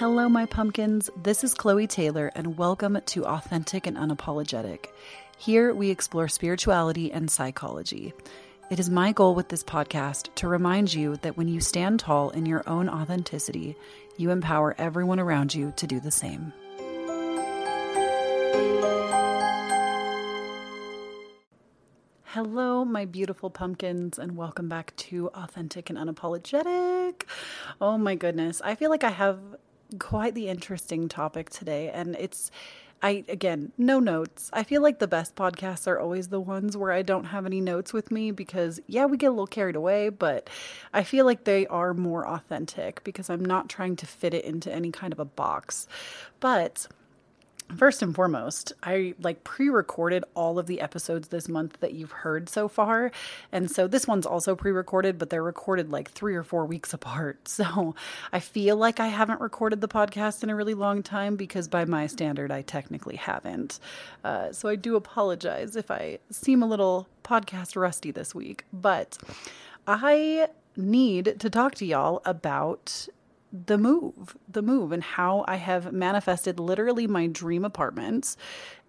Hello, my pumpkins. This is Chloe Taylor, and welcome to Authentic and Unapologetic. Here we explore spirituality and psychology. It is my goal with this podcast to remind you that when you stand tall in your own authenticity, you empower everyone around you to do the same. Hello, my beautiful pumpkins, and welcome back to Authentic and Unapologetic. Oh my goodness, I feel like I have quite the interesting topic today, and it's. I again, no notes. I feel like the best podcasts are always the ones where I don't have any notes with me because yeah, we get a little carried away, but I feel like they are more authentic because I'm not trying to fit it into any kind of a box. But First and foremost, I like pre-recorded all of the episodes this month that you've heard so far. And so this one's also pre-recorded, but they're recorded like 3 or 4 weeks apart. So I feel like I haven't recorded the podcast in a really long time because by my standard I technically haven't. Uh, so I do apologize if I seem a little podcast rusty this week, but I need to talk to y'all about the move, the move, and how I have manifested literally my dream apartments.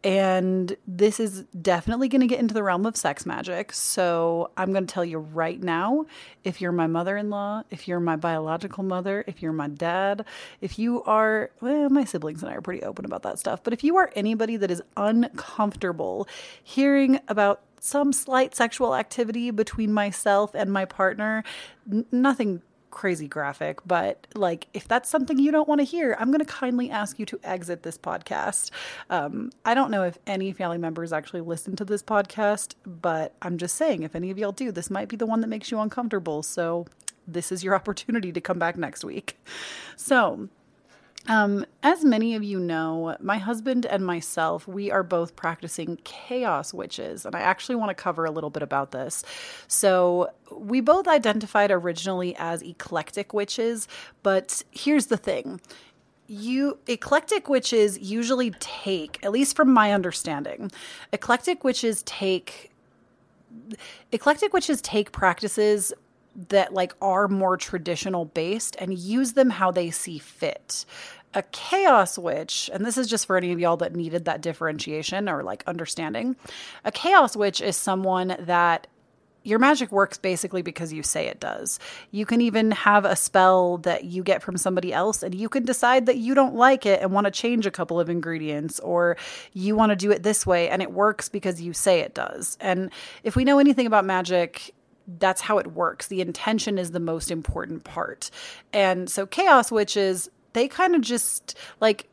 And this is definitely going to get into the realm of sex magic. So I'm going to tell you right now if you're my mother in law, if you're my biological mother, if you're my dad, if you are, well, my siblings and I are pretty open about that stuff. But if you are anybody that is uncomfortable hearing about some slight sexual activity between myself and my partner, n- nothing crazy graphic, but like if that's something you don't want to hear, I'm going to kindly ask you to exit this podcast. Um, I don't know if any family members actually listen to this podcast, but I'm just saying if any of y'all do, this might be the one that makes you uncomfortable. So this is your opportunity to come back next week. So, um, as many of you know, my husband and myself, we are both practicing chaos witches, and I actually want to cover a little bit about this. So, we both identified originally as eclectic witches, but here's the thing you eclectic witches usually take at least from my understanding eclectic witches take eclectic witches take practices that like are more traditional based and use them how they see fit. A chaos witch, and this is just for any of y'all that needed that differentiation or like understanding. A chaos witch is someone that your magic works basically because you say it does. You can even have a spell that you get from somebody else, and you can decide that you don't like it and want to change a couple of ingredients, or you want to do it this way, and it works because you say it does. And if we know anything about magic, that's how it works. The intention is the most important part. And so chaos witches, they kind of just like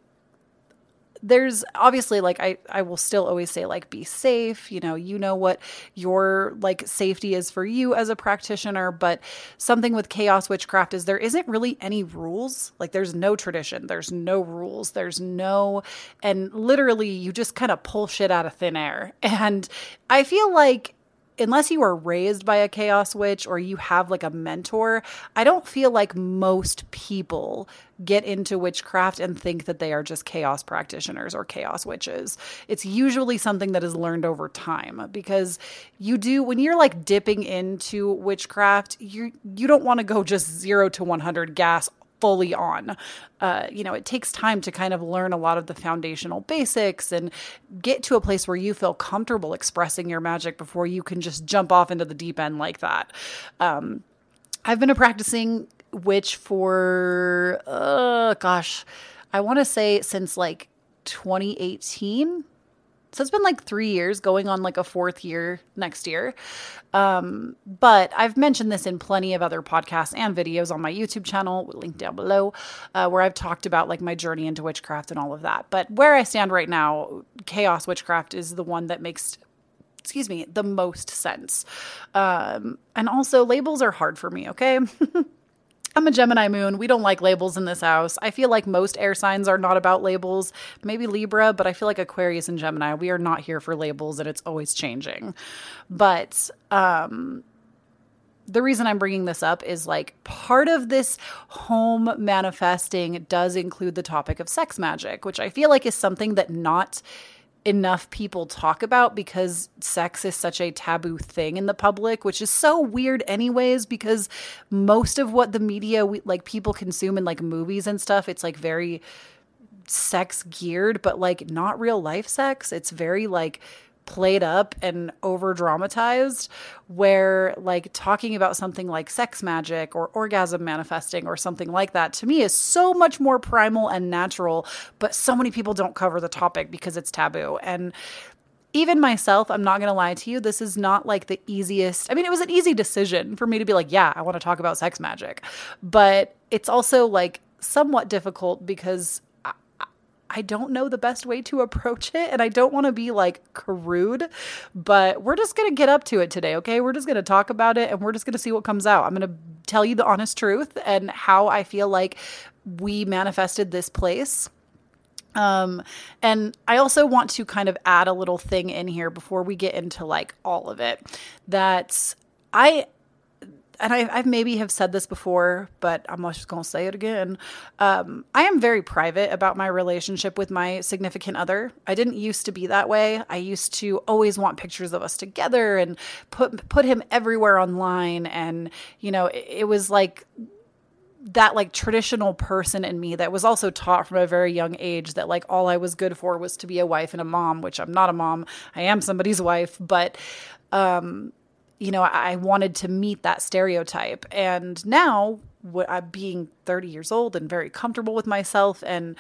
there's obviously like I I will still always say like be safe, you know, you know what your like safety is for you as a practitioner, but something with chaos witchcraft is there isn't really any rules. Like there's no tradition, there's no rules, there's no and literally you just kind of pull shit out of thin air. And I feel like unless you are raised by a chaos witch or you have like a mentor, I don't feel like most people get into witchcraft and think that they are just chaos practitioners or chaos witches. It's usually something that is learned over time because you do when you're like dipping into witchcraft, you you don't want to go just 0 to 100 gas fully on. Uh, you know, it takes time to kind of learn a lot of the foundational basics and get to a place where you feel comfortable expressing your magic before you can just jump off into the deep end like that. Um, I've been a practicing witch for, uh, gosh, I want to say since like 2018 so it's been like three years, going on like a fourth year next year. Um, but I've mentioned this in plenty of other podcasts and videos on my YouTube channel, linked down below, uh, where I've talked about like my journey into witchcraft and all of that. But where I stand right now, chaos witchcraft is the one that makes excuse me, the most sense. Um, and also, labels are hard for me, okay? I'm a Gemini moon. We don't like labels in this house. I feel like most air signs are not about labels. Maybe Libra, but I feel like Aquarius and Gemini, we are not here for labels and it's always changing. But um the reason I'm bringing this up is like part of this home manifesting does include the topic of sex magic, which I feel like is something that not enough people talk about because sex is such a taboo thing in the public which is so weird anyways because most of what the media we, like people consume in like movies and stuff it's like very sex geared but like not real life sex. It's very like played up and over dramatized where like talking about something like sex magic or orgasm manifesting or something like that to me is so much more primal and natural but so many people don't cover the topic because it's taboo and even myself, I'm not going to lie to you, this is not like the easiest. I mean, it was an easy decision for me to be like, yeah, I want to talk about sex magic. But it's also like somewhat difficult because I don't know the best way to approach it and I don't want to be like crude, but we're just going to get up to it today, okay? We're just going to talk about it and we're just going to see what comes out. I'm going to tell you the honest truth and how I feel like we manifested this place. Um, and I also want to kind of add a little thing in here before we get into like all of it that I and I, I maybe have said this before, but I'm just to say it again. Um, I am very private about my relationship with my significant other. I didn't used to be that way. I used to always want pictures of us together and put put him everywhere online, and you know, it, it was like that like traditional person in me that was also taught from a very young age that like all I was good for was to be a wife and a mom, which I'm not a mom. I am somebody's wife, but um you know, I wanted to meet that stereotype. And now, I'm being 30 years old and very comfortable with myself and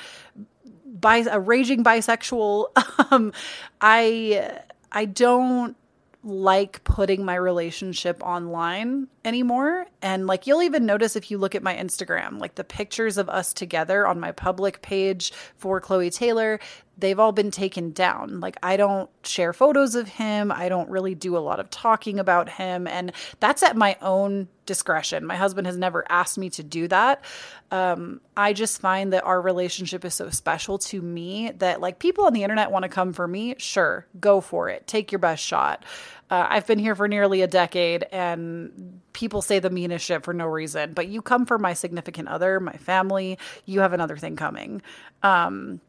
by a raging bisexual, um, I I don't like putting my relationship online anymore. And like you'll even notice if you look at my Instagram, like the pictures of us together on my public page for Chloe Taylor, they've all been taken down. Like I don't share photos of him. I don't really do a lot of talking about him and that's at my own discretion. My husband has never asked me to do that. Um, I just find that our relationship is so special to me that like people on the internet want to come for me, sure, go for it. Take your best shot. Uh, I've been here for nearly a decade and people say the meanest shit for no reason, but you come for my significant other, my family, you have another thing coming. Um,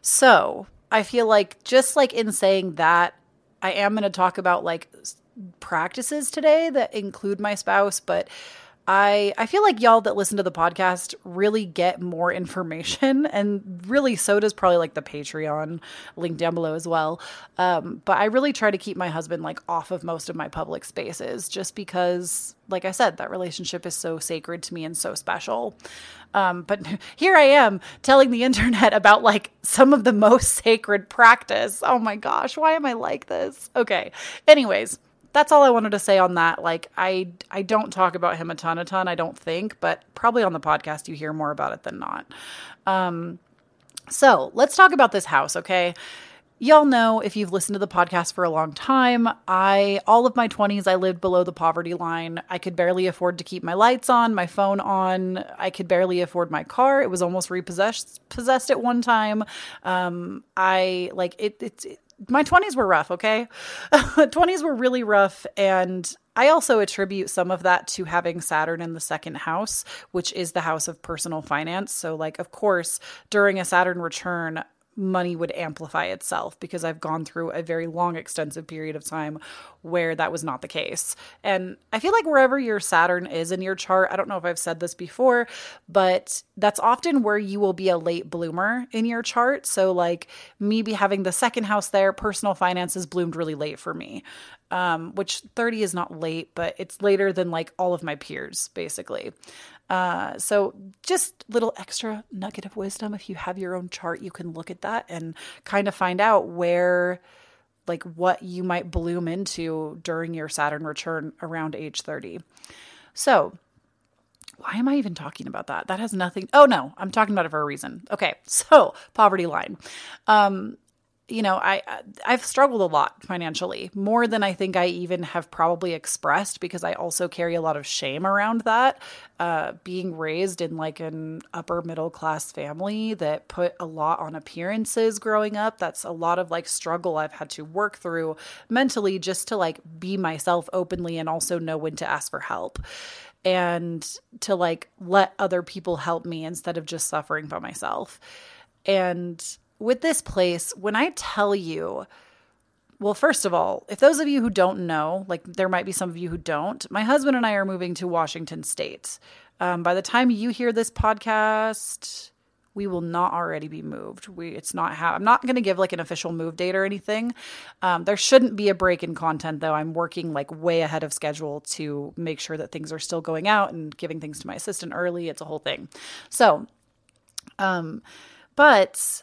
so I feel like just like in saying that, I am going to talk about like practices today that include my spouse, but I I feel like y'all that listen to the podcast really get more information, and really so does probably like the Patreon link down below as well. Um, but I really try to keep my husband like off of most of my public spaces, just because, like I said, that relationship is so sacred to me and so special. Um, but here I am telling the internet about like some of the most sacred practice. Oh my gosh, why am I like this? Okay. Anyways, that's all I wanted to say on that. Like I I don't talk about him a ton a ton, I don't think, but probably on the podcast you hear more about it than not. Um so, let's talk about this house, okay? Y'all know if you've listened to the podcast for a long time, I all of my 20s I lived below the poverty line. I could barely afford to keep my lights on, my phone on. I could barely afford my car. It was almost repossessed possessed at one time. Um I like it it's it, my 20s were rough, okay? 20s were really rough and I also attribute some of that to having Saturn in the second house, which is the house of personal finance. So like of course, during a Saturn return, money would amplify itself because I've gone through a very long, extensive period of time where that was not the case. And I feel like wherever your Saturn is in your chart, I don't know if I've said this before, but that's often where you will be a late bloomer in your chart. So, like me having the second house there, personal finances bloomed really late for me. Um, which 30 is not late, but it's later than like all of my peers, basically. Uh, so just little extra nugget of wisdom. If you have your own chart, you can look at that and kind of find out where, like, what you might bloom into during your Saturn return around age 30. So, why am I even talking about that? That has nothing. Oh no, I'm talking about it for a reason. Okay, so poverty line. Um, you know, I I've struggled a lot financially, more than I think I even have probably expressed because I also carry a lot of shame around that. Uh, being raised in like an upper middle class family that put a lot on appearances growing up, that's a lot of like struggle I've had to work through mentally just to like be myself openly and also know when to ask for help and to like let other people help me instead of just suffering by myself. And with this place, when I tell you, well, first of all, if those of you who don't know, like there might be some of you who don't, my husband and I are moving to Washington State. Um, by the time you hear this podcast, we will not already be moved. We it's not how I'm not going to give like an official move date or anything. Um, there shouldn't be a break in content though. I'm working like way ahead of schedule to make sure that things are still going out and giving things to my assistant early. It's a whole thing. So, um, but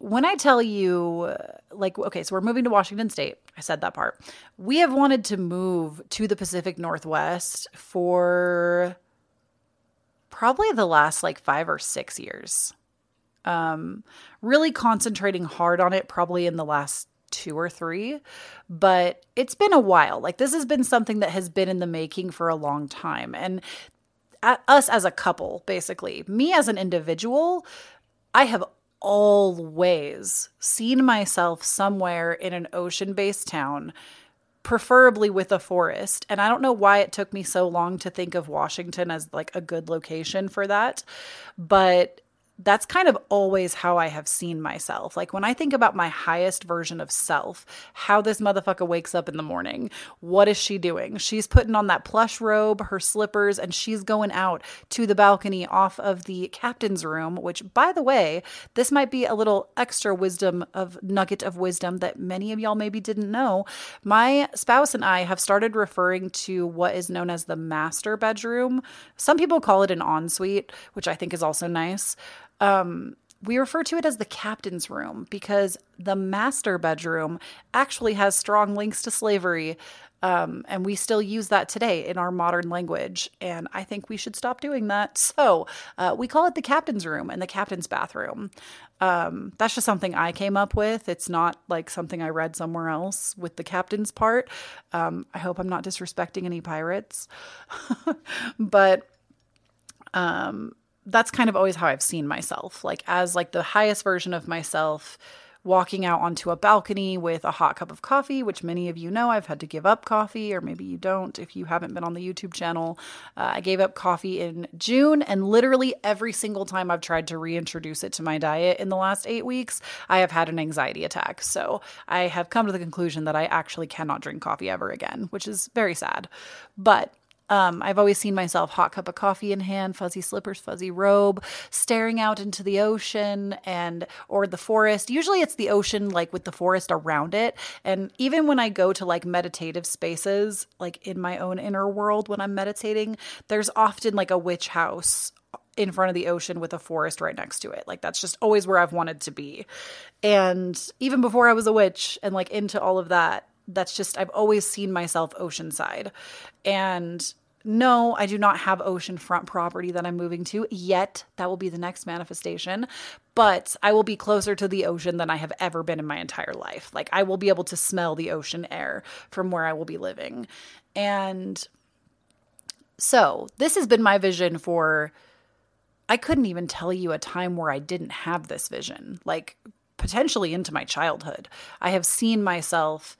when I tell you, like, okay, so we're moving to Washington State. I said that part. We have wanted to move to the Pacific Northwest for probably the last like five or six years. Um, really concentrating hard on it probably in the last two or three, but it's been a while. Like, this has been something that has been in the making for a long time. And us as a couple, basically, me as an individual, I have always seen myself somewhere in an ocean based town preferably with a forest. And I don't know why it took me so long to think of Washington as like a good location for that, but that's kind of always how I have seen myself. Like when I think about my highest version of self, how this motherfucker wakes up in the morning, what is she doing? She's putting on that plush robe, her slippers, and she's going out to the balcony off of the captain's room, which, by the way, this might be a little extra wisdom of nugget of wisdom that many of y'all maybe didn't know. My spouse and I have started referring to what is known as the master bedroom. Some people call it an ensuite, which I think is also nice. Um, we refer to it as the captain's room because the master bedroom actually has strong links to slavery. Um, and we still use that today in our modern language. And I think we should stop doing that. So uh, we call it the captain's room and the captain's bathroom. Um, that's just something I came up with. It's not like something I read somewhere else with the captain's part. Um, I hope I'm not disrespecting any pirates. but um, that's kind of always how I've seen myself, like as like the highest version of myself walking out onto a balcony with a hot cup of coffee, which many of you know I've had to give up coffee, or maybe you don't if you haven't been on the YouTube channel. Uh, I gave up coffee in June, and literally every single time I've tried to reintroduce it to my diet in the last eight weeks, I have had an anxiety attack. So I have come to the conclusion that I actually cannot drink coffee ever again, which is very sad. But um, I've always seen myself hot cup of coffee in hand, fuzzy slippers, fuzzy robe, staring out into the ocean and or the forest. Usually it's the ocean like with the forest around it. And even when I go to like meditative spaces, like in my own inner world when I'm meditating, there's often like a witch house in front of the ocean with a forest right next to it. Like that's just always where I've wanted to be. And even before I was a witch and like into all of that, that's just I've always seen myself oceanside. And no, I do not have oceanfront property that I'm moving to yet. That will be the next manifestation. But I will be closer to the ocean than I have ever been in my entire life. Like, I will be able to smell the ocean air from where I will be living. And so, this has been my vision for, I couldn't even tell you a time where I didn't have this vision, like potentially into my childhood. I have seen myself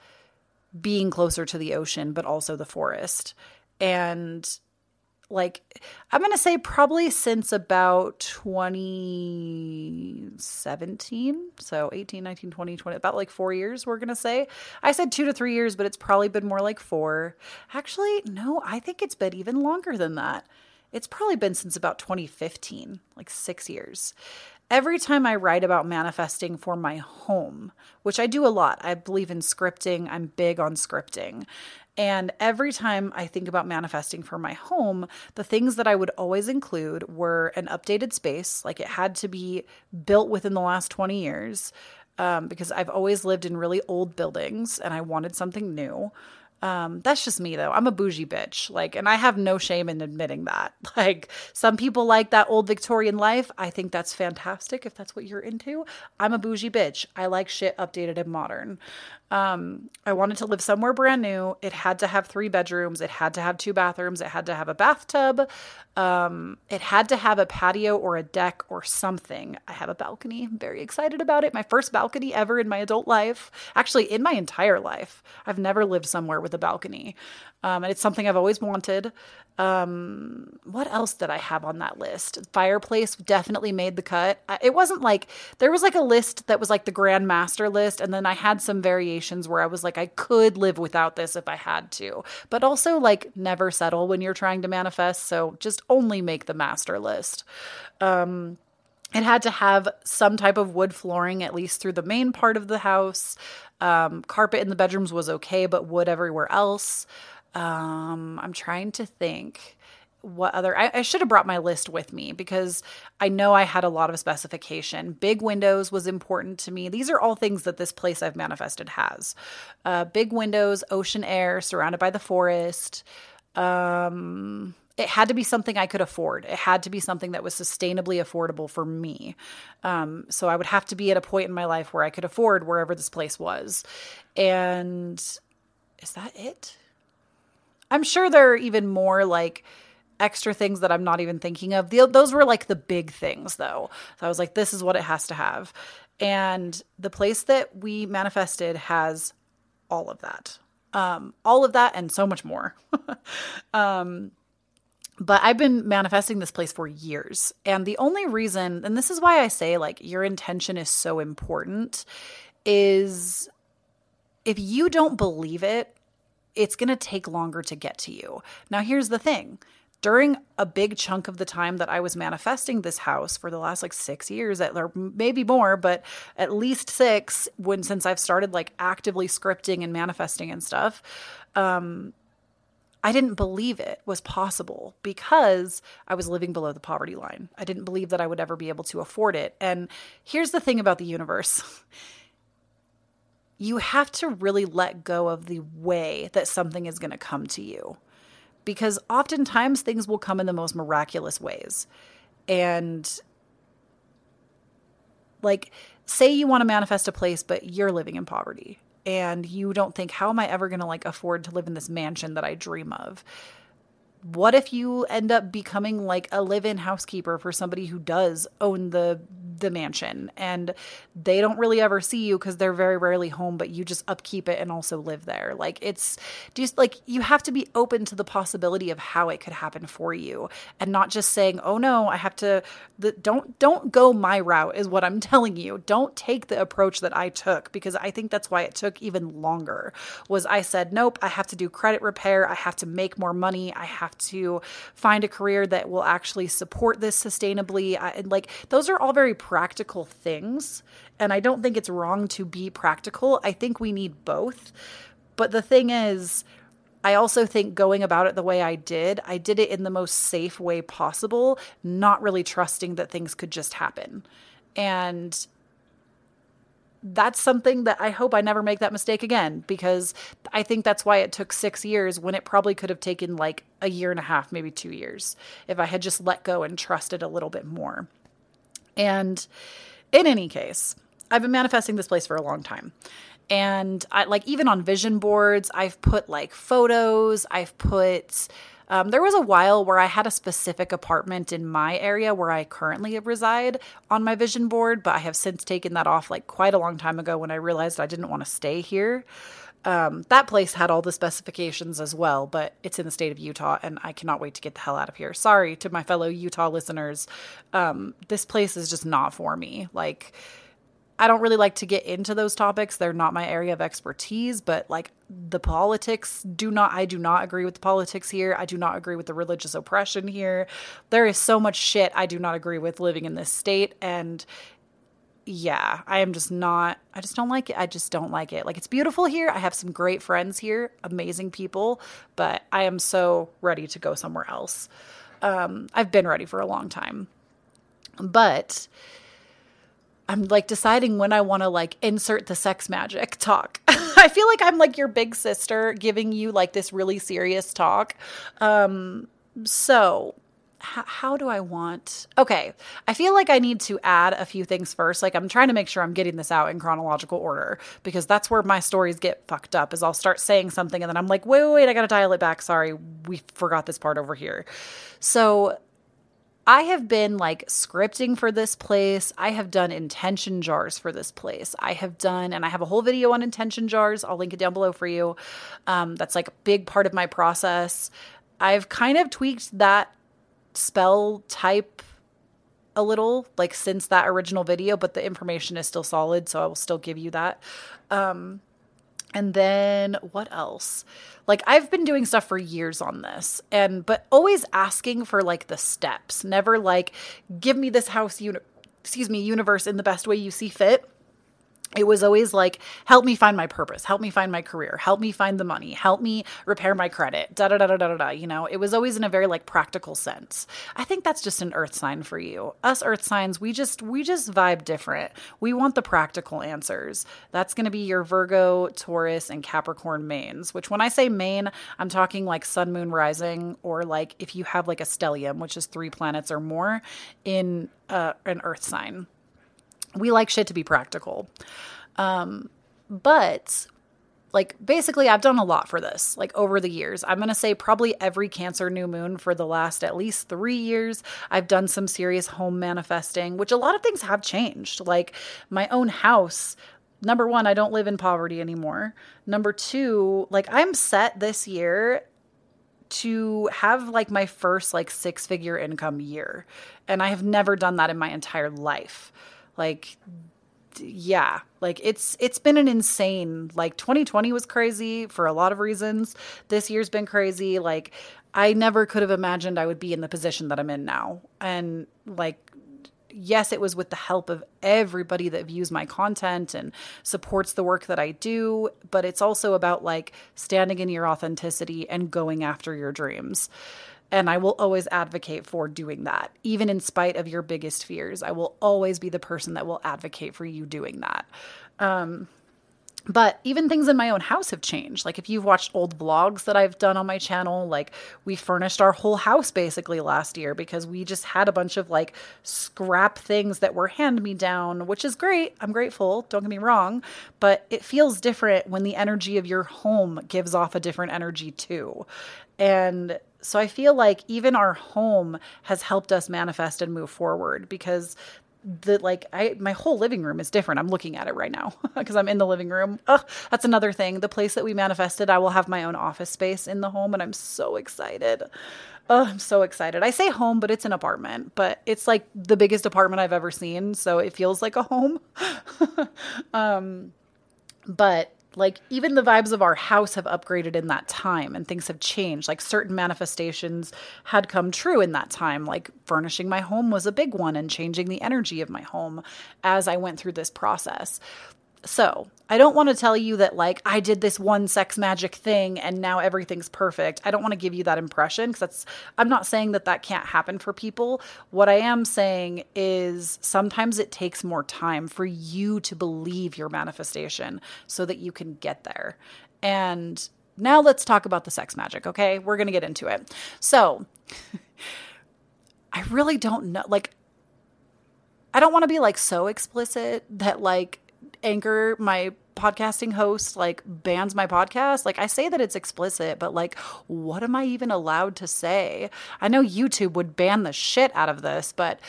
being closer to the ocean, but also the forest and like i'm to say probably since about 2017 so 18 19 20 20 about like four years we're to say. I said two to three years but it's probably been more like four. Actually no i think it's been even longer than that. It's probably been since about 2015 like six years. Every time I write about manifesting for my home, which I do a lot, I believe in scripting, I'm big on scripting. And every time I think about manifesting for my home, the things that I would always include were an updated space, like it had to be built within the last 20 years, um, because I've always lived in really old buildings and I wanted something new. Um, that's just me though. I'm a bougie bitch. Like, and I have no shame in admitting that. Like, some people like that old Victorian life. I think that's fantastic if that's what you're into. I'm a bougie bitch. I like shit updated and modern. Um, I wanted to live somewhere brand new. It had to have three bedrooms. It had to have two bathrooms. It had to have a bathtub. Um, it had to have a patio or a deck or something. I have a balcony. I'm very excited about it. My first balcony ever in my adult life. Actually, in my entire life. I've never lived somewhere with a balcony. Um, and it's something I've always wanted. Um, what else did I have on that list? Fireplace definitely made the cut. It wasn't like there was like a list that was like the grand master list, and then I had some variations where I was like, I could live without this if I had to, but also like never settle when you're trying to manifest. So just only make the master list. Um, it had to have some type of wood flooring, at least through the main part of the house. Um, carpet in the bedrooms was okay, but wood everywhere else. Um, I'm trying to think what other I, I, should have brought my list with me because I know I had a lot of specification. Big windows was important to me. These are all things that this place I've manifested has. Uh, big windows, ocean air, surrounded by the forest. Um, it had to be something I could afford. It had to be something that was sustainably affordable for me. Um, so I would have to be at a point in my life where I could afford wherever this place was. And is that it? I'm sure there are even more like extra things that I'm not even thinking of. The, those were like the big things though. So I was like, this is what it has to have. And the place that we manifested has all of that. Um, all of that and so much more. um, but I've been manifesting this place for years. And the only reason, and this is why I say like your intention is so important, is if you don't believe it, it's going to take longer to get to you. Now, here's the thing during a big chunk of the time that I was manifesting this house for the last like six years, or maybe more, but at least six, when since I've started like actively scripting and manifesting and stuff, um, I didn't believe it was possible because I was living below the poverty line. I didn't believe that I would ever be able to afford it. And here's the thing about the universe you have to really let go of the way that something is going to come to you because oftentimes things will come in the most miraculous ways. And like, say you want to manifest a place, but you're living in poverty and you don't think, how am I ever going to like afford to live in this mansion that I dream of? What if you end up becoming like a live in housekeeper for somebody who does own the the mansion and they don't really ever see you because they're very rarely home but you just upkeep it and also live there. Like it's just like you have to be open to the possibility of how it could happen for you and not just saying oh no i have to the, don't don't go my route is what i'm telling you. Don't take the approach that i took because i think that's why it took even longer was i said nope i have to do credit repair. I have to make more money. I have to find a career that will actually support this sustainably. I, like those are all very practical things. And I don't think it's wrong to be practical. I think we need both. But the thing is, I also think going about it the way I did, I did it in the most safe way possible, not really trusting that things could just happen. And that's something that I hope I never make that mistake again because I think that's why it took six years when it probably could have taken like a year and a half, maybe two years, if I had just let go and trusted a little bit more. And in any case, I've been manifesting this place for a long time. And I like even on vision boards, I've put like photos, I've put um, there was a while where I had a specific apartment in my area where I currently reside on my vision board, but I have since taken that off like quite a long time ago when I realized I didn't want to stay here. Um, that place had all the specifications as well, but it's in the state of Utah, and I cannot wait to get the hell out of here. Sorry to my fellow Utah listeners. Um, this place is just not for me. Like, I don't really like to get into those topics. They're not my area of expertise, but like the politics do not, I do not agree with the politics here. I do not agree with the religious oppression here. There is so much shit I do not agree with living in this state. And yeah, I am just not, I just don't like it. I just don't like it. Like, it's beautiful here. I have some great friends here, amazing people, but I am so ready to go somewhere else. Um, I've been ready for a long time. But I'm like deciding when I want to like insert the sex magic talk. I feel like I'm like your big sister giving you like this really serious talk. Um, so how, how do I want? Okay, I feel like I need to add a few things first. Like I'm trying to make sure I'm getting this out in chronological order because that's where my stories get fucked up. Is I'll start saying something and then I'm like, wait, wait, wait I got to dial it back. Sorry, we forgot this part over here. So I have been like scripting for this place. I have done intention jars for this place. I have done, and I have a whole video on intention jars. I'll link it down below for you. Um, that's like a big part of my process. I've kind of tweaked that spell type a little like since that original video, but the information is still solid, so I will still give you that. Um, and then what else? Like I've been doing stuff for years on this and but always asking for like the steps. Never like give me this house uni- excuse me, universe in the best way you see fit it was always like help me find my purpose. Help me find my career. Help me find the money. Help me repair my credit. Da da da da da da you know? It was always in a very like practical sense. I think that's just an earth sign for you. Us earth signs we just we just vibe different. We want the practical answers. That's going to be your virgo taurus and capricorn mains which when i say main i'm talking like sun moon rising or like if you have like a stellium which is three planets or more in uh, an earth sign we like shit to be practical. Um, but like basically I've done a lot for this like over the years. I'm going to say probably every cancer new moon for the last at least 3 years I've done some serious home manifesting, which a lot of things have changed. Like my own house Number 1, I don't live in poverty anymore. Number 2, like I'm set this year to have like my first like six figure income year. And I have never done that in my entire life. Like yeah, like it's it's been an insane like 2020 was crazy for a lot of reasons. This year's been crazy. Like I never could have imagined I would be in the position that I'm in now. And like yes, it was with the help of everybody that views my content and supports the work that I do, but it's also about like standing in your authenticity and going after your dreams. And I will always advocate for doing that, even in spite of your biggest fears. I will always be the person that will advocate for you doing that. Um, but even things in my own house have changed. Like if you've watched old vlogs that I've done on my channel, like we furnished our whole house basically last year because we just had a bunch of like scrap things that were hand me down, which is great. I'm grateful, don't get me wrong, but it feels different when the energy of your home gives off a different energy too. And so I feel like even our home has helped us manifest and move forward because the like I my whole living room is different. I'm looking at it right now because I'm in the living room. Ugh, that's another thing. The place that we manifested, I will have my own office space in the home and I'm so excited. Oh, I'm so excited. I say home, but it's an apartment, but it's like the biggest apartment I've ever seen, so it feels like a home. um but like even the vibes of our house have upgraded in that time and things have changed. Like certain manifestations had come true in that time like furnishing my home was a big one and changing the energy of my home as i went through this process so, I don't want to tell you that, like, I did this one sex magic thing and now everything's perfect. I don't want to give you that impression because that's, I'm not saying that that can't happen for people. What I am saying is sometimes it takes more time for you to believe your manifestation so that you can get there. And now let's talk about the sex magic, okay? We're going to get into it. So, I really don't know. Like, I don't want to be like so explicit that, like, Anchor, my podcasting host, like bans my podcast. Like I say that it's explicit, but like, what am I even allowed to say? I know YouTube would ban the shit out of this, but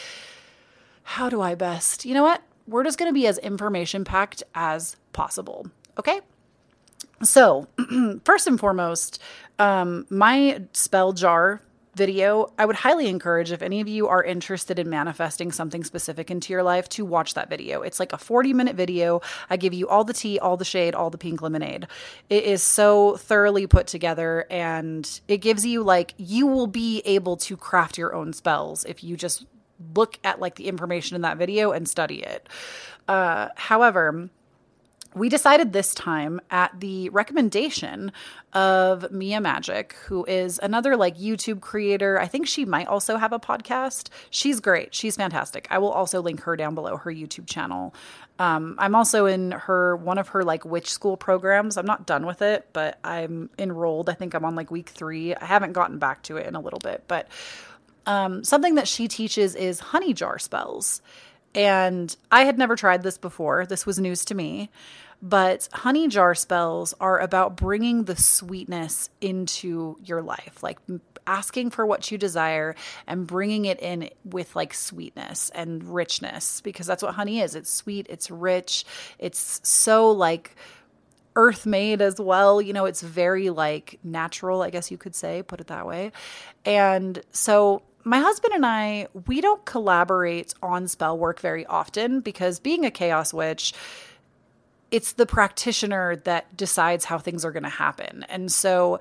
how do I best? You know what? We're just going to be as information packed as possible. Okay. So, first and foremost, um, my spell jar video, I would highly encourage if any of you are interested in manifesting something specific into your life to watch that video. It's like a 40 minute video. I give you all the tea, all the shade, all the pink lemonade. It is so thoroughly put together and it gives you like, you will be able to craft your own spells if you just look at like the information in that video and study it. Uh, however, we decided this time at the recommendation of Mia Magic, who is another like YouTube creator. I think she might also have a podcast. She's great. She's fantastic. I will also link her down below her YouTube channel. Um, I'm also in her one of her like witch school programs. I'm not done with it, but I'm enrolled. I think I'm on like week three. I haven't gotten back to it in a little bit, but um, something that she teaches is honey jar spells. And I had never tried this before. This was news to me. But honey jar spells are about bringing the sweetness into your life, like asking for what you desire and bringing it in with like sweetness and richness, because that's what honey is. It's sweet, it's rich, it's so like earth made as well. You know, it's very like natural, I guess you could say, put it that way. And so my husband and I, we don't collaborate on spell work very often because being a chaos witch, it's the practitioner that decides how things are going to happen. And so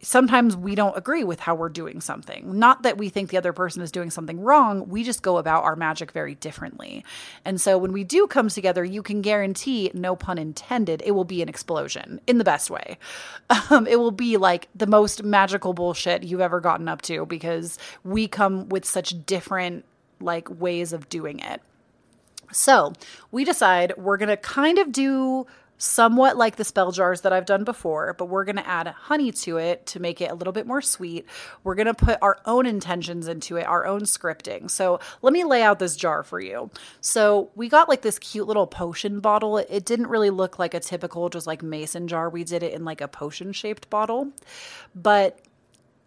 sometimes we don't agree with how we're doing something. Not that we think the other person is doing something wrong, we just go about our magic very differently. And so when we do come together, you can guarantee, no pun intended, it will be an explosion in the best way. Um, it will be like the most magical bullshit you've ever gotten up to because we come with such different like ways of doing it. So we decide we're going to kind of do somewhat like the spell jars that I've done before, but we're going to add honey to it to make it a little bit more sweet. We're going to put our own intentions into it, our own scripting. So let me lay out this jar for you. So we got like this cute little potion bottle. It didn't really look like a typical just like mason jar. We did it in like a potion shaped bottle. But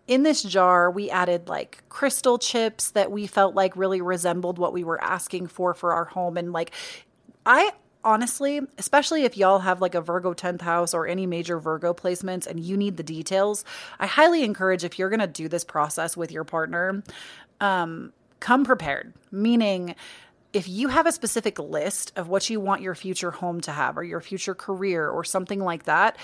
in this jar, we added like crystal chips that we felt like really resembled what we were asking for for our home. And like, I honestly, especially if y'all have like a Virgo 10th house or any major Virgo placements and you need the details, I highly encourage if you're going to do this process with your partner, um, come prepared, meaning, if you have a specific list of what you want your future home to have or your future career or something like that,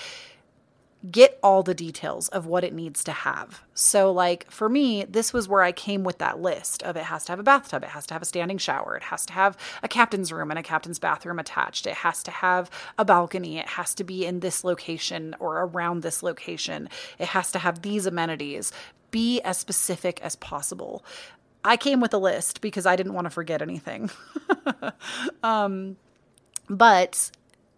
get all the details of what it needs to have. So, like for me, this was where I came with that list of it has to have a bathtub, it has to have a standing shower, it has to have a captain's room and a captain's bathroom attached, it has to have a balcony, it has to be in this location or around this location, it has to have these amenities. Be as specific as possible. I came with a list because I didn't want to forget anything. um, but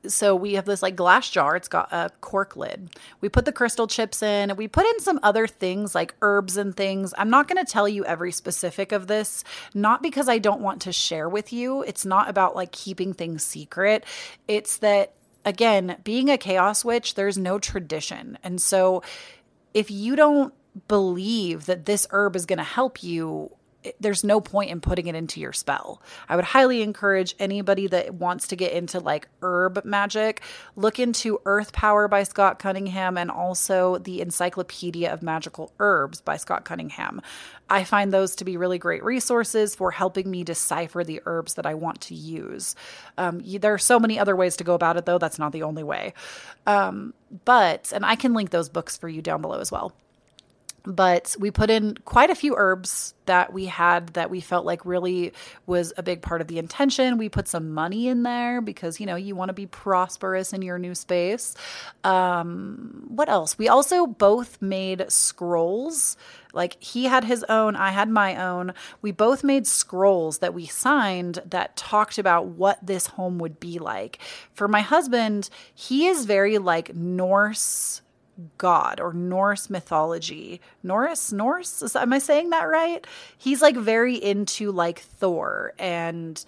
so we have this like glass jar. It's got a cork lid. We put the crystal chips in. We put in some other things like herbs and things. I'm not going to tell you every specific of this not because i don't want to share with you. It's not about like keeping things secret. It's that again being a chaos witch there's no tradition. And so if you don't believe that this herb is going to help you there's no point in putting it into your spell. I would highly encourage anybody that wants to get into like herb magic, look into Earth Power by Scott Cunningham and also the Encyclopedia of Magical Herbs by Scott Cunningham. I find those to be really great resources for helping me decipher the herbs that I want to use. Um, there are so many other ways to go about it, though. That's not the only way. Um, but, and I can link those books for you down below as well but we put in quite a few herbs that we had that we felt like really was a big part of the intention. We put some money in there because, you know, you want to be prosperous in your new space. Um, what else? We also both made scrolls. Like he had his own, I had my own. We both made scrolls that we signed that talked about what this home would be like. For my husband, he is very like Norse god or Norse mythology. Norse, Norse, is, am I saying that right? He's like very into like Thor and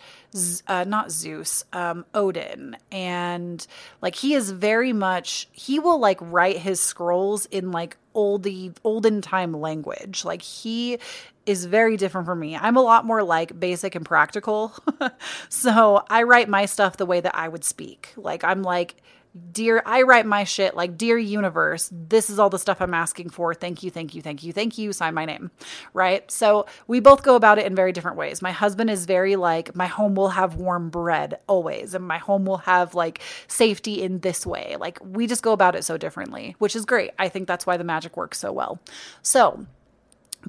uh, not Zeus, um, Odin, and like he is very much. He will like write his scrolls in like oldie olden time language. Like he is very different from me. I'm a lot more like basic and practical. so I write my stuff the way that I would speak. Like I'm like dear i write my shit like dear universe this is all the stuff i'm asking for. Thank you thank you thank you thank you. Sign my name. Right? So we both go about it in very different ways. My husband is very like my home will have warm bread always and my home will have like safety in this way. Like we just go about it so differently which is great. I think that's why the magic works so well. So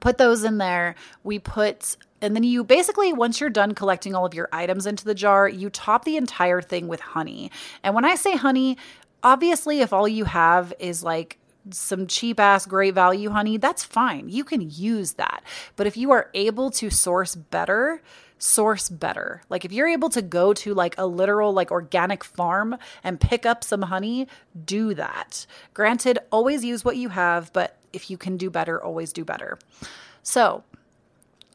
put those in there we put and then you basically, once you're done collecting all of your items into the jar, you top the entire thing with honey. And when I say honey, obviously, if all you have is like some cheap ass great value honey, that's fine. You can use that. But if you are able to source better, source better. Like if you're able to go to like a literal like organic farm and pick up some honey, do that. Granted, always use what you have, but if you can do better, always do better. So,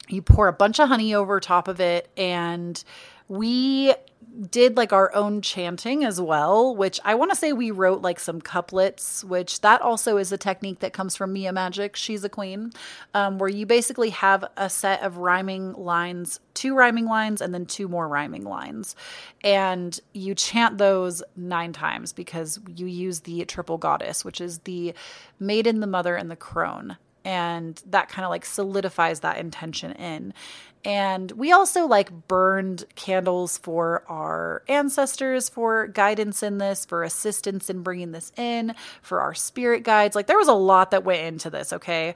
you pour a bunch of honey over top of it and we did like our own chanting as well, which I want to say we wrote like some couplets, which that also is a technique that comes from Mia Magic. She's a queen, um, where you basically have a set of rhyming lines, two rhyming lines, and then two more rhyming lines. And you chant those nine times because you use the triple goddess, which is the maiden, the mother, and the crone and that kind of like solidifies that intention in. And we also like burned candles for our ancestors for guidance in this, for assistance in bringing this in, for our spirit guides. Like there was a lot that went into this, okay?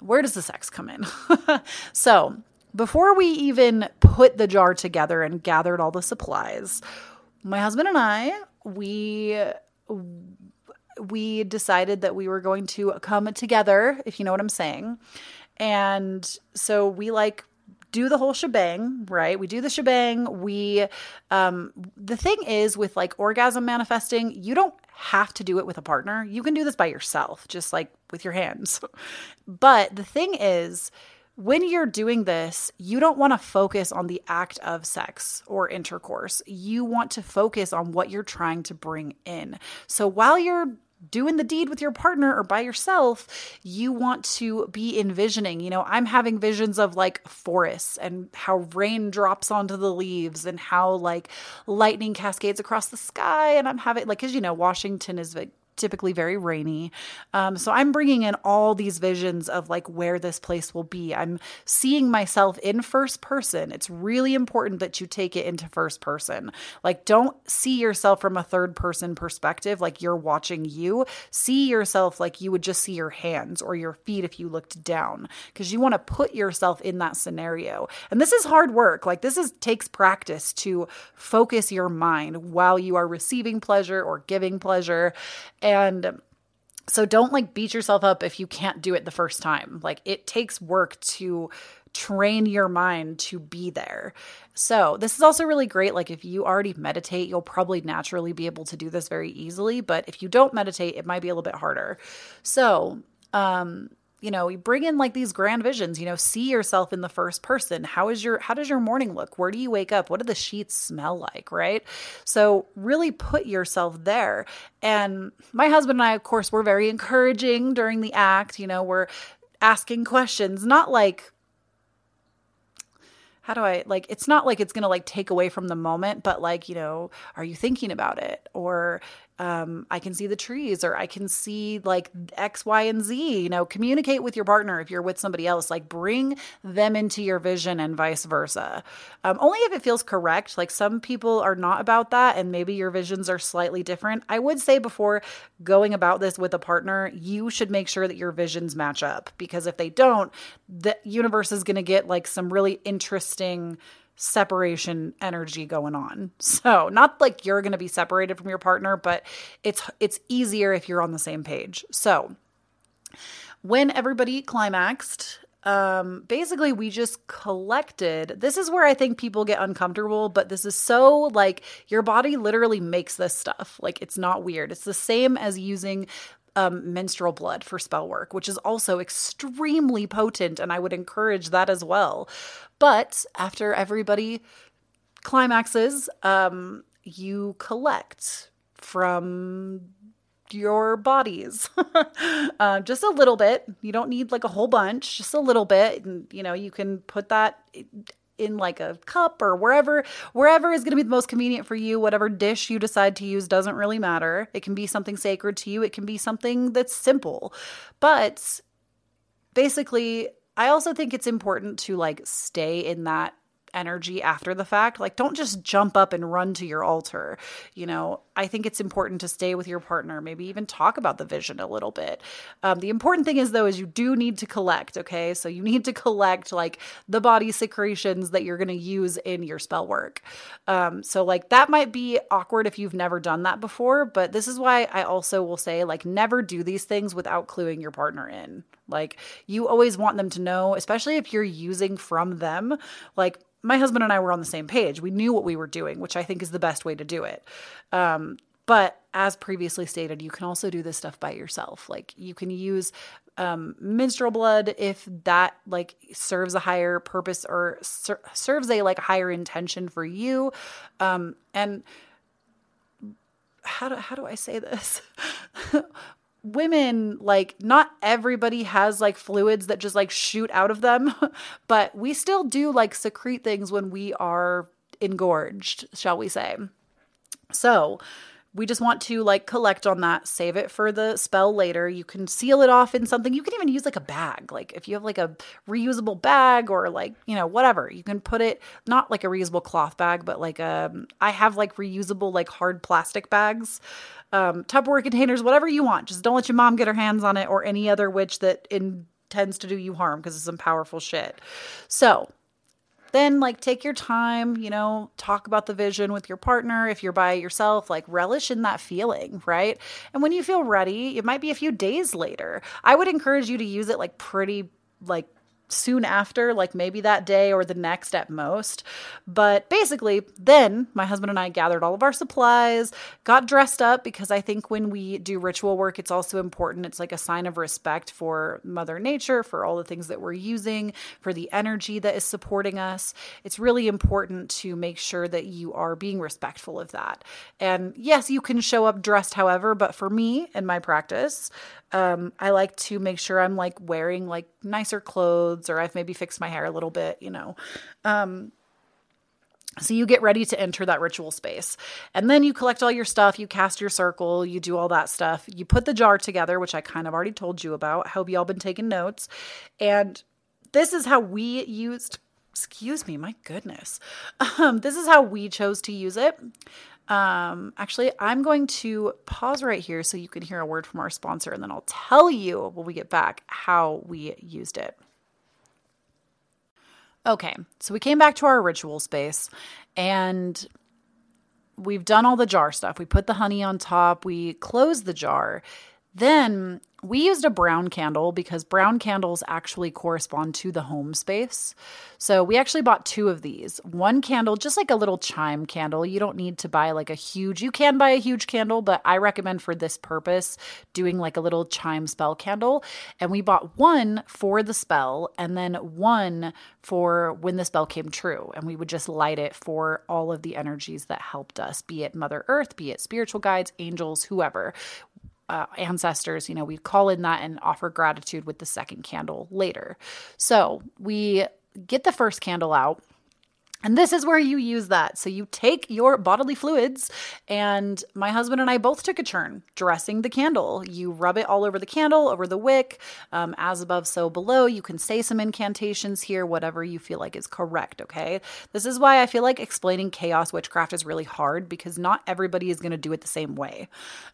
Where does the sex come in? so, before we even put the jar together and gathered all the supplies, my husband and I, we we decided that we were going to come together, if you know what I'm saying. And so we like do the whole shebang, right? We do the shebang. We, um, the thing is with like orgasm manifesting, you don't have to do it with a partner. You can do this by yourself, just like with your hands. but the thing is, when you're doing this, you don't want to focus on the act of sex or intercourse. You want to focus on what you're trying to bring in. So while you're doing the deed with your partner or by yourself, you want to be envisioning. You know, I'm having visions of like forests and how rain drops onto the leaves and how like lightning cascades across the sky. And I'm having, like, because, you know, Washington is typically very rainy. Um, so I'm bringing in all these visions of like where this place will be. I'm seeing myself in first person. It's really important that you take it into first person. Like, don't see yourself from a third person perspective, like you're watching you. See yourself like you would just see your hands or your feet if you looked down, because you want to put yourself in that scenario. And this is hard work. Like, this is takes practice to focus your mind while you are receiving pleasure or giving pleasure. And so don't like beat yourself up if you can't do it the first time. Like it takes work to train your mind to be there. So, this is also really great like if you already meditate, you'll probably naturally be able to do this very easily, but if you don't meditate, it might be a little bit harder. So, um you know you bring in like these grand visions you know see yourself in the first person. How is your how does your morning look? Where do you wake up? What do the sheets smell like right? So really put yourself there. And my husband and i of course were very encouraging during the act you know we're asking questions not like how do I like it's not like it's going to like take away from the moment but like you know are you thinking about it? Or um, I can see the trees or I can see like X, Y, and Z. You know, communicate with your partner if you're with somebody else, like bring them into your vision and vice versa. Um, only if it feels correct. Like some people are not about that and maybe your visions are slightly different. I would say before going about this with a partner, you should make sure that your visions match up because if they don't, the universe is going to get like some really interesting separation energy going on. So, not like you're going to be separated from your partner, but it's it's easier if you're on the same page. So, when everybody climaxed, um basically we just collected this is where i think people get uncomfortable but this is so like your body literally makes this stuff like it's not weird it's the same as using um, menstrual blood for spell work, which is also extremely potent, and I would encourage that as well. But after everybody climaxes, um, you collect from your bodies uh, just a little bit you don't need like a whole bunch just a little bit and you know you can put that in like a cup or wherever wherever is going to be the most convenient for you whatever dish you decide to use doesn't really matter. It can be something sacred to you. It can be something that's simple. But basically i also think it's important to like stay in that energy after the fact. Like, don't just jump up and run to your altar. You know, I think it's important to stay with your partner, maybe even talk about the vision a little bit. Um, the important thing is, though, is you do need to collect, okay? So you need to collect like the body secretions that you're going to use in your spell work. Um, so, like, that might be awkward if you've never done that before, but this is why I also will say, like, never do these things without cluing your partner in. Like, you always want them to know, especially if you're using from them, like, my husband and I were on the same page. We knew what we were doing, which I think is the best way to do it. Um, but as previously stated, you can also do this stuff by yourself. Like you can use um, menstrual blood if that like serves a higher purpose or ser- serves a like higher intention for you um, and how do, how do i say this women like not everybody has like fluids that just like shoot out of them but we still do like secrete things when we are engorged shall we say so we just want to like collect on that, save it for the spell later. You can seal it off in something. You can even use like a bag. Like if you have like a reusable bag or like, you know, whatever, you can put it not like a reusable cloth bag, but like um I have like reusable like hard plastic bags. Um Tupperware containers, whatever you want. Just don't let your mom get her hands on it or any other witch that intends to do you harm because it's some powerful shit. So, then like take your time, you know, talk about the vision with your partner. If you're by yourself, like relish in that feeling, right? And when you feel ready, it might be a few days later. I would encourage you to use it like pretty like soon after, like maybe that day or the next at most. But basically, then my husband and I gathered all of our supplies, got dressed up because I think when we do ritual work, it's also important. It's like a sign of respect for Mother Nature, for all the things that we're using, for the energy that is supporting us. It's really important to make sure that you are being respectful of that. And yes, you can show up dressed however, but for me and my practice, um, I like to make sure I'm like wearing like nicer clothes or I've maybe fixed my hair a little bit, you know. Um, so you get ready to enter that ritual space. And then you collect all your stuff, you cast your circle, you do all that stuff. You put the jar together, which I kind of already told you about. I hope y'all been taking notes. And this is how we used excuse me, my goodness. Um, this is how we chose to use it. Um, actually, I'm going to pause right here so you can hear a word from our sponsor, and then I'll tell you when we get back how we used it. Okay, so we came back to our ritual space and we've done all the jar stuff. We put the honey on top, we closed the jar. Then we used a brown candle because brown candles actually correspond to the home space. So we actually bought two of these. One candle, just like a little chime candle. You don't need to buy like a huge, you can buy a huge candle, but I recommend for this purpose doing like a little chime spell candle. And we bought one for the spell and then one for when the spell came true. And we would just light it for all of the energies that helped us, be it Mother Earth, be it spiritual guides, angels, whoever uh, ancestors, you know, we call in that and offer gratitude with the second candle later. So we get the first candle out and this is where you use that. So you take your bodily fluids, and my husband and I both took a turn dressing the candle. You rub it all over the candle, over the wick, um, as above, so below. You can say some incantations here, whatever you feel like is correct, okay? This is why I feel like explaining chaos witchcraft is really hard because not everybody is going to do it the same way.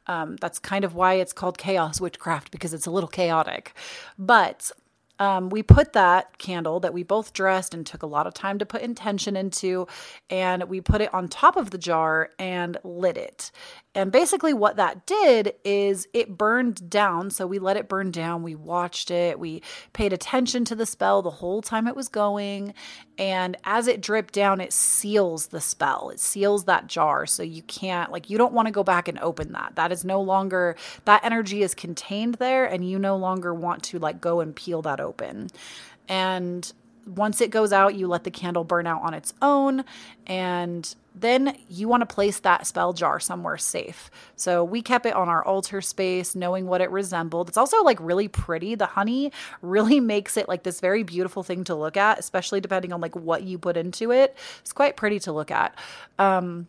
Um, that's kind of why it's called chaos witchcraft because it's a little chaotic. But um, we put that candle that we both dressed and took a lot of time to put intention into, and we put it on top of the jar and lit it. And basically, what that did is it burned down. So we let it burn down. We watched it. We paid attention to the spell the whole time it was going. And as it dripped down, it seals the spell. It seals that jar. So you can't, like, you don't want to go back and open that. That is no longer, that energy is contained there. And you no longer want to, like, go and peel that open. And once it goes out, you let the candle burn out on its own. And then you want to place that spell jar somewhere safe. So we kept it on our altar space, knowing what it resembled. It's also like really pretty. The honey really makes it like this very beautiful thing to look at, especially depending on like what you put into it. It's quite pretty to look at. Um,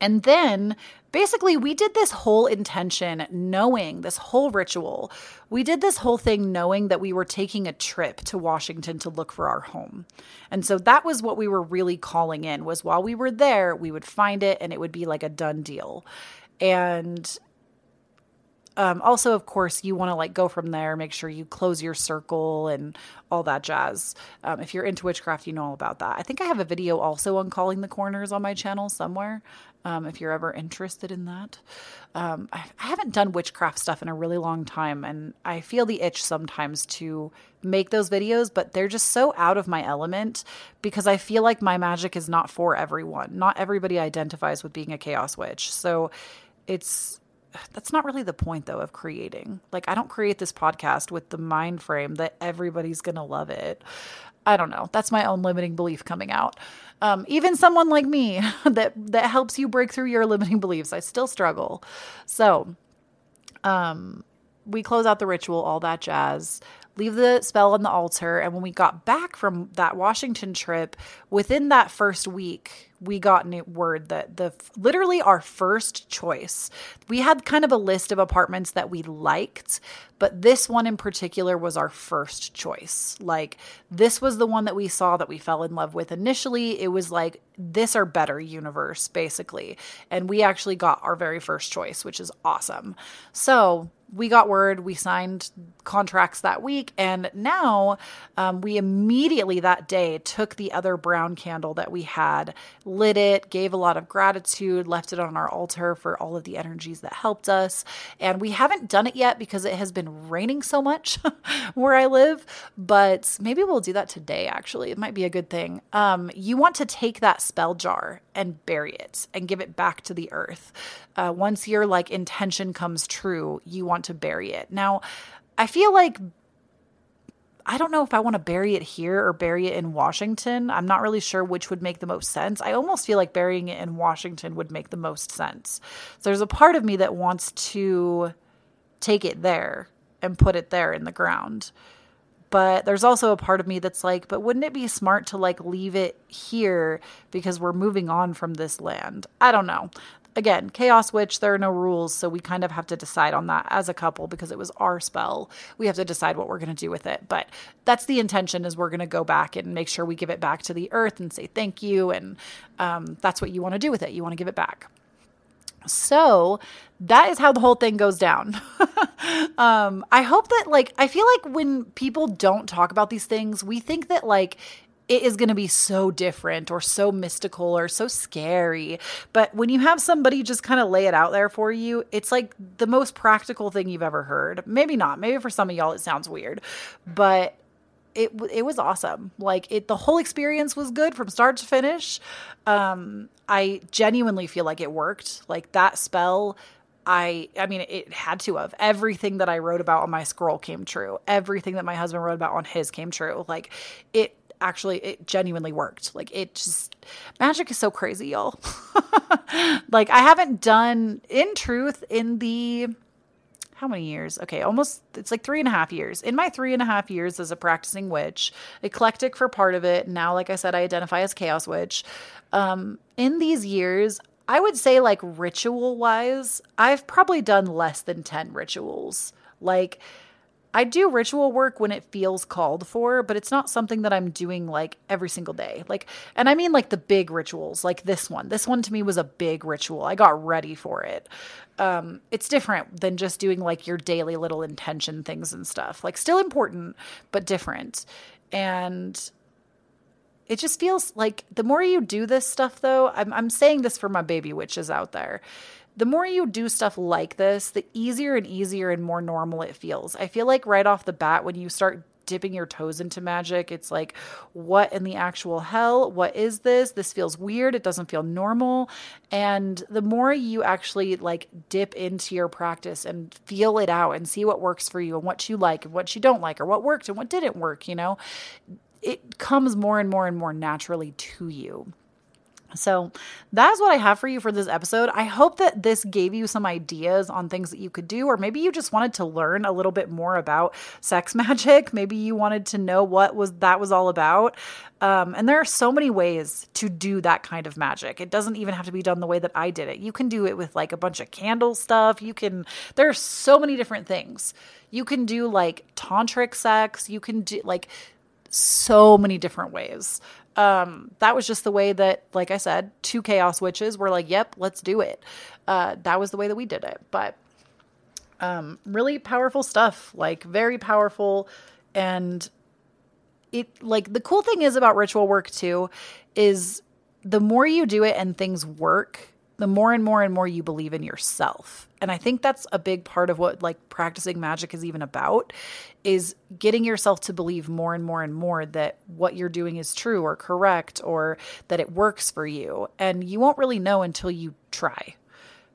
and then basically, we did this whole intention knowing this whole ritual. We did this whole thing knowing that we were taking a trip to Washington to look for our home. And so that was what we were really calling in was while we were there, we would find it and it would be like a done deal. And um, also, of course, you want to like go from there, make sure you close your circle and all that jazz. Um, if you're into witchcraft, you know all about that. I think I have a video also on calling the corners on my channel somewhere. Um, if you're ever interested in that, um, I, I haven't done witchcraft stuff in a really long time, and I feel the itch sometimes to make those videos, but they're just so out of my element because I feel like my magic is not for everyone. Not everybody identifies with being a chaos witch, so it's that's not really the point though of creating. Like I don't create this podcast with the mind frame that everybody's going to love it. I don't know. That's my own limiting belief coming out. Um, even someone like me that that helps you break through your limiting beliefs, I still struggle. So, um, we close out the ritual, all that jazz leave the spell on the altar. And when we got back from that Washington trip, within that first week, we got word that the literally our first choice. We had kind of a list of apartments that we liked, but this one in particular was our first choice. Like this was the one that we saw that we fell in love with initially. It was like this or better universe basically. And we actually got our very first choice, which is awesome. So, we got word, we signed contracts that week, and now um, we immediately that day took the other brown candle that we had, lit it, gave a lot of gratitude, left it on our altar for all of the energies that helped us. And we haven't done it yet because it has been raining so much where I live, but maybe we'll do that today actually. It might be a good thing. Um, you want to take that spell jar and bury it and give it back to the earth. Uh, once your like intention comes true, you want to bury it. Now, I feel like I don't know if I want to bury it here or bury it in Washington. I'm not really sure which would make the most sense. I almost feel like burying it in Washington would make the most sense. So there's a part of me that wants to take it there and put it there in the ground. But there's also a part of me that's like, but wouldn't it be smart to like leave it here because we're moving on from this land? I don't know again, Chaos Witch, there are no rules, so we kind of have to decide on that as a couple because it was our spell. We have to decide what we're going to do with it. But that's the intention is we're going to go back and make sure we give it back to the earth and say thank you. And um, that's what you want to do with it. You want to give it back. So that is how the whole thing goes down. um, I hope that, like, I feel like when people don't talk about these things, we think that, like, it is going to be so different or so mystical or so scary. But when you have somebody just kind of lay it out there for you, it's like the most practical thing you've ever heard. Maybe not. Maybe for some of y'all it sounds weird, but it it was awesome. Like it the whole experience was good from start to finish. Um I genuinely feel like it worked. Like that spell I I mean it had to have. Everything that I wrote about on my scroll came true. Everything that my husband wrote about on his came true. Like it actually it genuinely worked. Like it just magic is so crazy, y'all. like I haven't done in truth in the how many years? Okay, almost it's like three and a half years. In my three and a half years as a practicing witch, eclectic for part of it. Now, like I said, I identify as chaos witch. Um, in these years, I would say like ritual wise, I've probably done less than 10 rituals. Like I do ritual work when it feels called for, but it's not something that I'm doing like every single day. Like, and I mean like the big rituals, like this one. This one to me was a big ritual. I got ready for it. Um, it's different than just doing like your daily little intention things and stuff. Like, still important, but different. And it just feels like the more you do this stuff, though, I'm, I'm saying this for my baby witches out there the more you do stuff like this, the easier and easier and more normal it feels. I feel like right off the bat, when you start dipping your toes into magic, it's like, what in the actual hell? What is this? This feels weird. It doesn't feel normal. And the more you actually like dip into your practice and feel it out and see what works for you and what you like and what you don't like or what worked and what didn't work, you know, it comes more and more and more naturally to you. So that's what I have for you for this episode. I hope that this gave you some ideas on things that you could do, or maybe you just wanted to learn a little bit more about sex magic. Maybe you wanted to know what was that was all about. Um, and there are so many ways to do that kind of magic. It doesn't even have to be done the way that I did it. You can do it with like a bunch of candle stuff. You can, there are so many different things. You can do like tantric sex. You can do like so many different ways um, that was just the way that, like I said, two chaos witches were like, yep, let's do it. Uh, that was the way that we did it. But um, really powerful stuff, like very powerful. And it, like, the cool thing is about ritual work too, is the more you do it and things work, the more and more and more you believe in yourself. And I think that's a big part of what like practicing magic is even about is getting yourself to believe more and more and more that what you're doing is true or correct or that it works for you. And you won't really know until you try.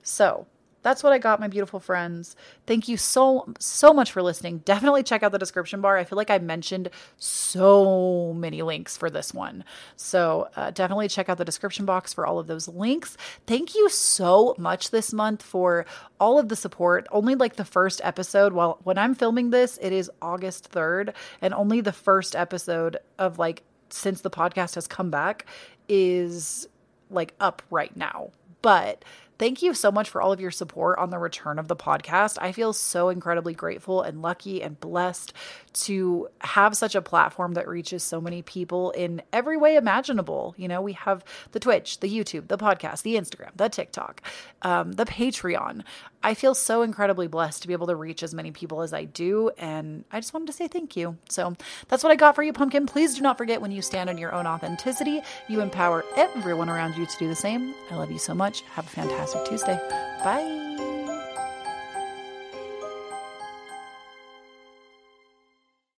So, that's what I got, my beautiful friends. Thank you so, so much for listening. Definitely check out the description bar. I feel like I mentioned so many links for this one. So uh, definitely check out the description box for all of those links. Thank you so much this month for all of the support. Only like the first episode, while when I'm filming this, it is August 3rd, and only the first episode of like since the podcast has come back is like up right now. But Thank you so much for all of your support on the return of the podcast. I feel so incredibly grateful and lucky and blessed to have such a platform that reaches so many people in every way imaginable. You know, we have the Twitch, the YouTube, the podcast, the Instagram, the TikTok, um, the Patreon. I feel so incredibly blessed to be able to reach as many people as I do. And I just wanted to say thank you. So that's what I got for you, Pumpkin. Please do not forget when you stand on your own authenticity, you empower everyone around you to do the same. I love you so much. Have a fantastic Tuesday. Bye.